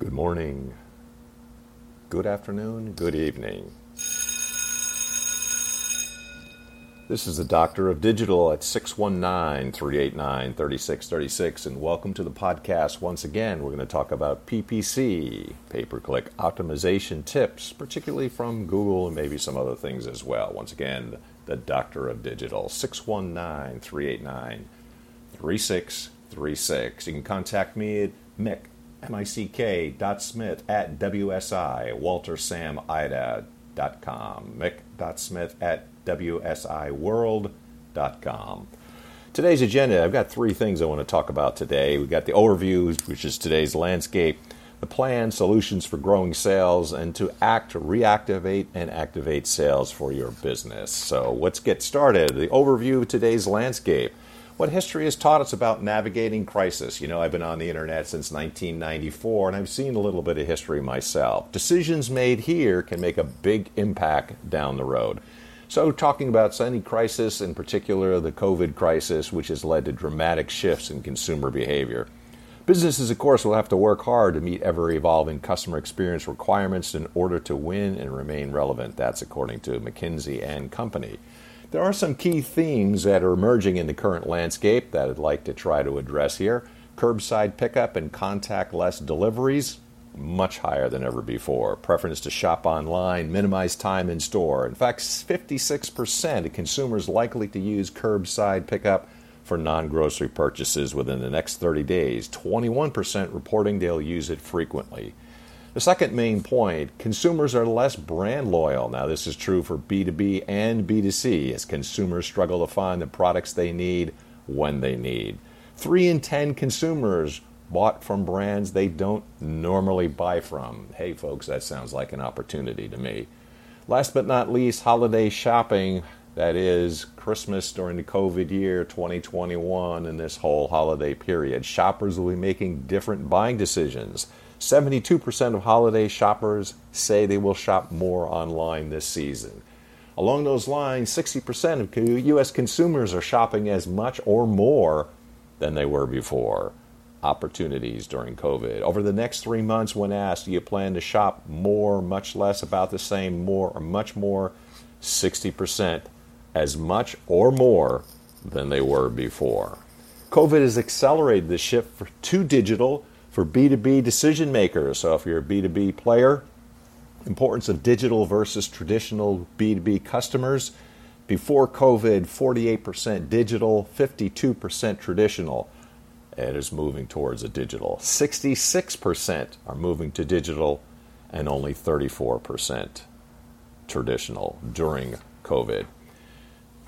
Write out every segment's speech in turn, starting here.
Good morning, good afternoon, good evening. This is the Doctor of Digital at 619 389 3636, and welcome to the podcast. Once again, we're going to talk about PPC, pay per click optimization tips, particularly from Google and maybe some other things as well. Once again, the Doctor of Digital, 619 389 3636. You can contact me at Mick, M-I-C-K dot Smith at WSI, WalterSamIda.com, Mick.Smith at WSIWorld.com. Today's agenda, I've got three things I want to talk about today. We've got the overview, which is today's landscape, the plan, solutions for growing sales, and to act, reactivate, and activate sales for your business. So let's get started. The overview of today's landscape. What history has taught us about navigating crisis. You know, I've been on the internet since 1994 and I've seen a little bit of history myself. Decisions made here can make a big impact down the road. So, talking about any crisis, in particular the COVID crisis, which has led to dramatic shifts in consumer behavior. Businesses, of course, will have to work hard to meet ever evolving customer experience requirements in order to win and remain relevant. That's according to McKinsey and Company. There are some key themes that are emerging in the current landscape that I'd like to try to address here. Curbside pickup and contactless deliveries, much higher than ever before. Preference to shop online, minimize time in store. In fact, 56% of consumers likely to use curbside pickup for non grocery purchases within the next 30 days. 21% reporting they'll use it frequently. The second main point consumers are less brand loyal. Now, this is true for B2B and B2C as consumers struggle to find the products they need when they need. Three in 10 consumers bought from brands they don't normally buy from. Hey, folks, that sounds like an opportunity to me. Last but not least, holiday shopping. That is Christmas during the COVID year 2021 and this whole holiday period. Shoppers will be making different buying decisions. 72% of holiday shoppers say they will shop more online this season. Along those lines, 60% of U.S. consumers are shopping as much or more than they were before opportunities during COVID. Over the next three months, when asked, do you plan to shop more, much less, about the same, more, or much more? 60% as much or more than they were before. COVID has accelerated the shift to digital for B2B decision makers. So if you're a B2B player, importance of digital versus traditional B2B customers. Before COVID, 48% digital, 52% traditional it is moving towards a digital. 66% are moving to digital and only 34% traditional during COVID.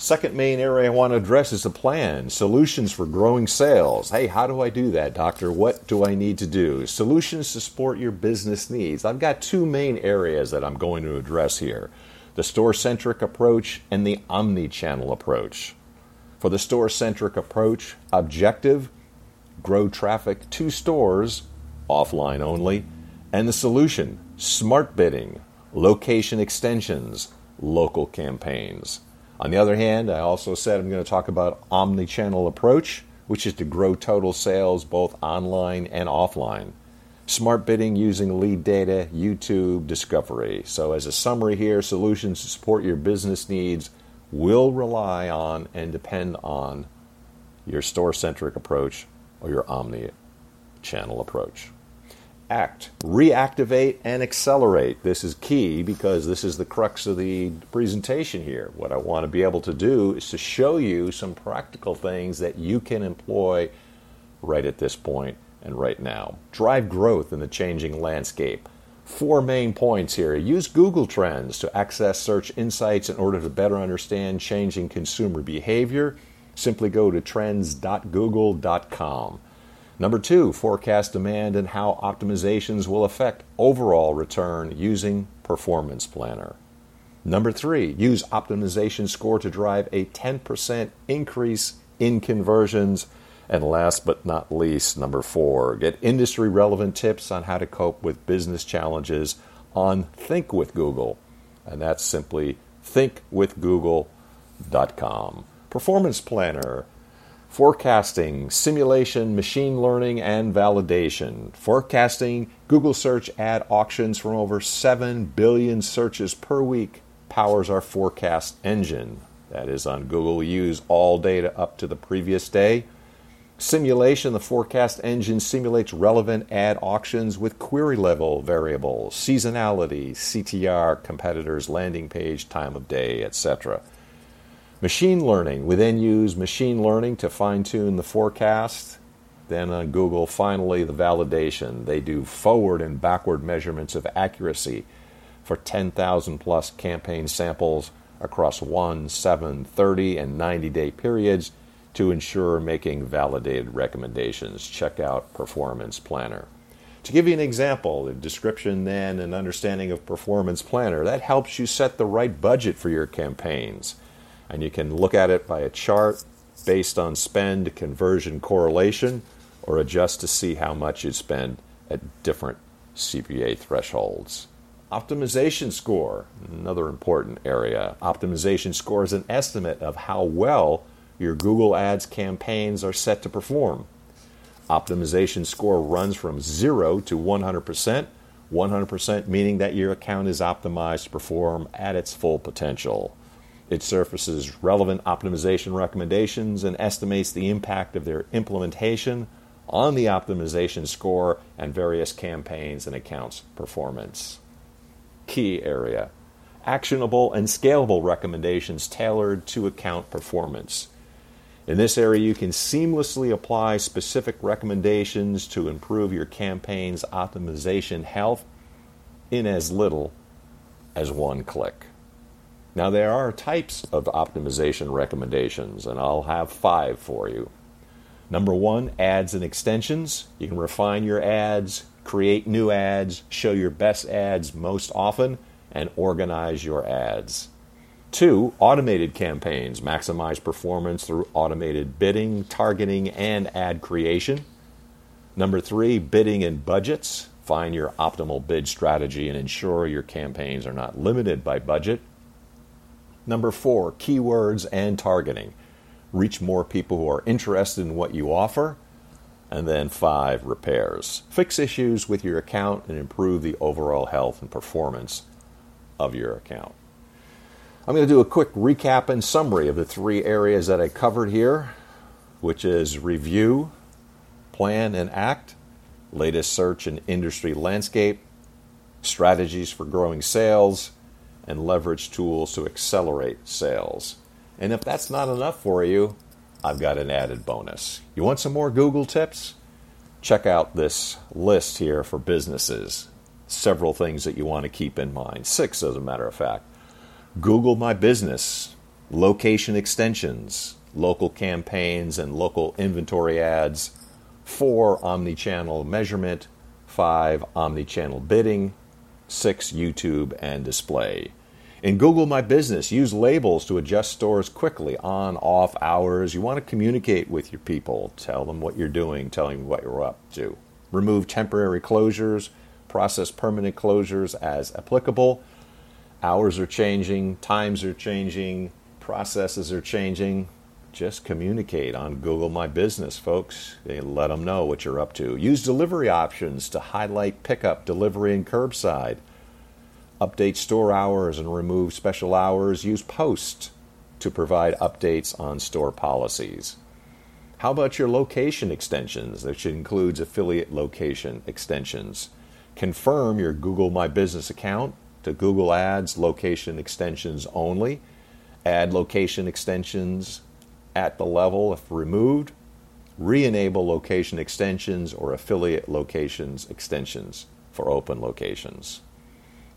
Second main area I want to address is the plan solutions for growing sales. Hey, how do I do that, doctor? What do I need to do? Solutions to support your business needs. I've got two main areas that I'm going to address here the store centric approach and the omni channel approach. For the store centric approach, objective grow traffic to stores, offline only, and the solution smart bidding, location extensions, local campaigns. On the other hand, I also said I'm going to talk about omni-channel approach, which is to grow total sales both online and offline. Smart bidding using lead data, YouTube, discovery. So, as a summary here, solutions to support your business needs will rely on and depend on your store centric approach or your omni channel approach. Act, reactivate, and accelerate. This is key because this is the crux of the presentation here. What I want to be able to do is to show you some practical things that you can employ right at this point and right now. Drive growth in the changing landscape. Four main points here. Use Google Trends to access search insights in order to better understand changing consumer behavior Simply go to trends.google.com. Number two, forecast demand and how optimizations will affect overall return using Performance Planner. Number three, use optimization score to drive a 10% increase in conversions. And last but not least, number four, get industry relevant tips on how to cope with business challenges on Think with Google. And that's simply thinkwithgoogle.com. Performance Planner. Forecasting, simulation, machine learning, and validation. Forecasting, Google search ad auctions from over 7 billion searches per week powers our forecast engine. That is on Google. Use all data up to the previous day. Simulation, the forecast engine simulates relevant ad auctions with query level variables, seasonality, CTR, competitors, landing page, time of day, etc. Machine learning, we then use machine learning to fine tune the forecast. Then on Google, finally, the validation. They do forward and backward measurements of accuracy for 10,000 plus campaign samples across 1, 7, 30, and 90 day periods to ensure making validated recommendations. Check out Performance Planner. To give you an example, the description then and understanding of Performance Planner, that helps you set the right budget for your campaigns. And you can look at it by a chart based on spend conversion correlation or adjust to see how much you spend at different CPA thresholds. Optimization score, another important area. Optimization score is an estimate of how well your Google Ads campaigns are set to perform. Optimization score runs from 0 to 100%, 100% meaning that your account is optimized to perform at its full potential. It surfaces relevant optimization recommendations and estimates the impact of their implementation on the optimization score and various campaigns and accounts performance key area actionable and scalable recommendations tailored to account performance. In this area, you can seamlessly apply specific recommendations to improve your campaign's optimization health in as little as one click. Now, there are types of optimization recommendations, and I'll have five for you. Number one, ads and extensions. You can refine your ads, create new ads, show your best ads most often, and organize your ads. Two, automated campaigns maximize performance through automated bidding, targeting, and ad creation. Number three, bidding and budgets. Find your optimal bid strategy and ensure your campaigns are not limited by budget. Number four, keywords and targeting. Reach more people who are interested in what you offer and then five, repairs. Fix issues with your account and improve the overall health and performance of your account. I'm going to do a quick recap and summary of the three areas that I covered here, which is review, plan and act, latest search and industry landscape, strategies for growing sales, and leverage tools to accelerate sales. And if that's not enough for you, I've got an added bonus. You want some more Google tips? Check out this list here for businesses. Several things that you want to keep in mind. Six, as a matter of fact. Google My Business, location extensions, local campaigns and local inventory ads. Four, omni-channel measurement. Five, omni-channel bidding. Six, YouTube and display. In Google My Business, use labels to adjust stores quickly, on, off hours. You want to communicate with your people, tell them what you're doing, tell them what you're up to. Remove temporary closures, process permanent closures as applicable. Hours are changing, times are changing, processes are changing. Just communicate on Google My Business, folks. They let them know what you're up to. Use delivery options to highlight pickup, delivery, and curbside update store hours and remove special hours. Use Post to provide updates on store policies. How about your location extensions, which includes affiliate location extensions? Confirm your Google My Business account to Google Ads location extensions only. Add location extensions at the level if removed. Re enable location extensions or affiliate locations extensions for open locations.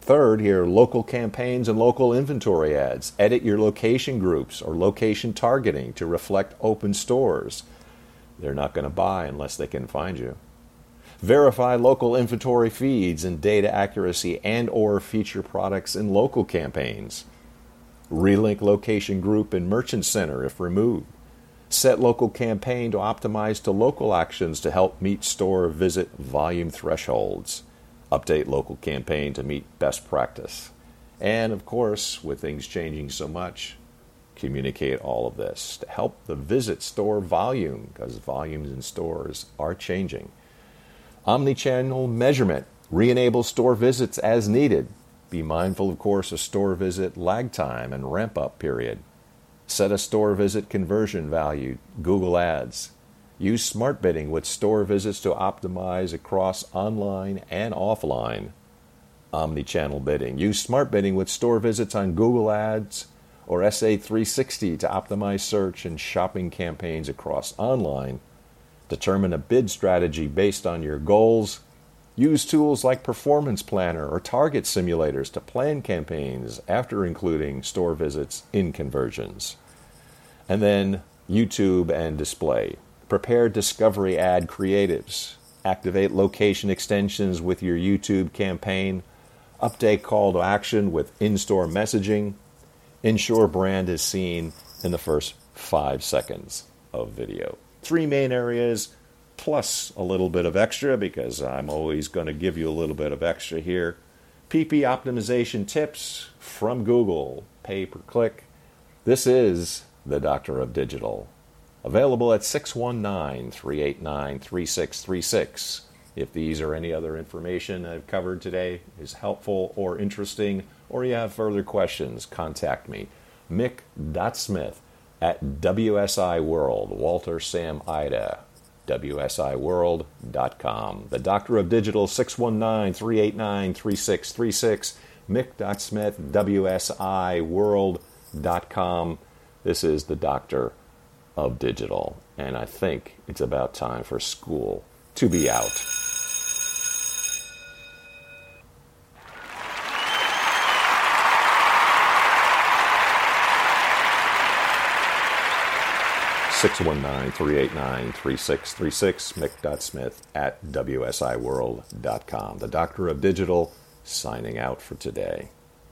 Third, here, local campaigns and local inventory ads. Edit your location groups or location targeting to reflect open stores. They're not going to buy unless they can find you. Verify local inventory feeds and data accuracy and or feature products in local campaigns. Relink location group and merchant center if removed. Set local campaign to optimize to local actions to help meet store visit volume thresholds update local campaign to meet best practice. And of course, with things changing so much, communicate all of this, to help the visit store volume, because volumes in stores are changing. Omnichannel measurement, re enable store visits as needed. Be mindful, of course, of store visit lag time and ramp up period. Set a store visit conversion value, Google Ads. Use smart bidding with store visits to optimize across online and offline. Omnichannel bidding. Use smart bidding with store visits on Google Ads or SA360 to optimize search and shopping campaigns across online. Determine a bid strategy based on your goals. Use tools like Performance Planner or Target simulators to plan campaigns after including store visits in conversions. And then YouTube and display prepare discovery ad creatives, activate location extensions with your YouTube campaign, update call to action with in store messaging, ensure brand is seen in the first five seconds of video. Three main areas, plus a little bit of extra because I'm always going to give you a little bit of extra here. PP optimization tips from Google, pay per click. This is the Doctor of Digital. Available at 619 389 3636. If these or any other information I've covered today is helpful or interesting, or you have further questions, contact me. Mick.Smith at WSI World, Walter Sam Ida, WSIWorld.com. The Doctor of Digital, 619 389 3636. Mick.Smith, WSIWorld.com. This is the Doctor of digital. And I think it's about time for school to be out. Six one nine three eight nine three six three six Mick.Smith at WSIWorld.com. The Doctor of Digital signing out for today.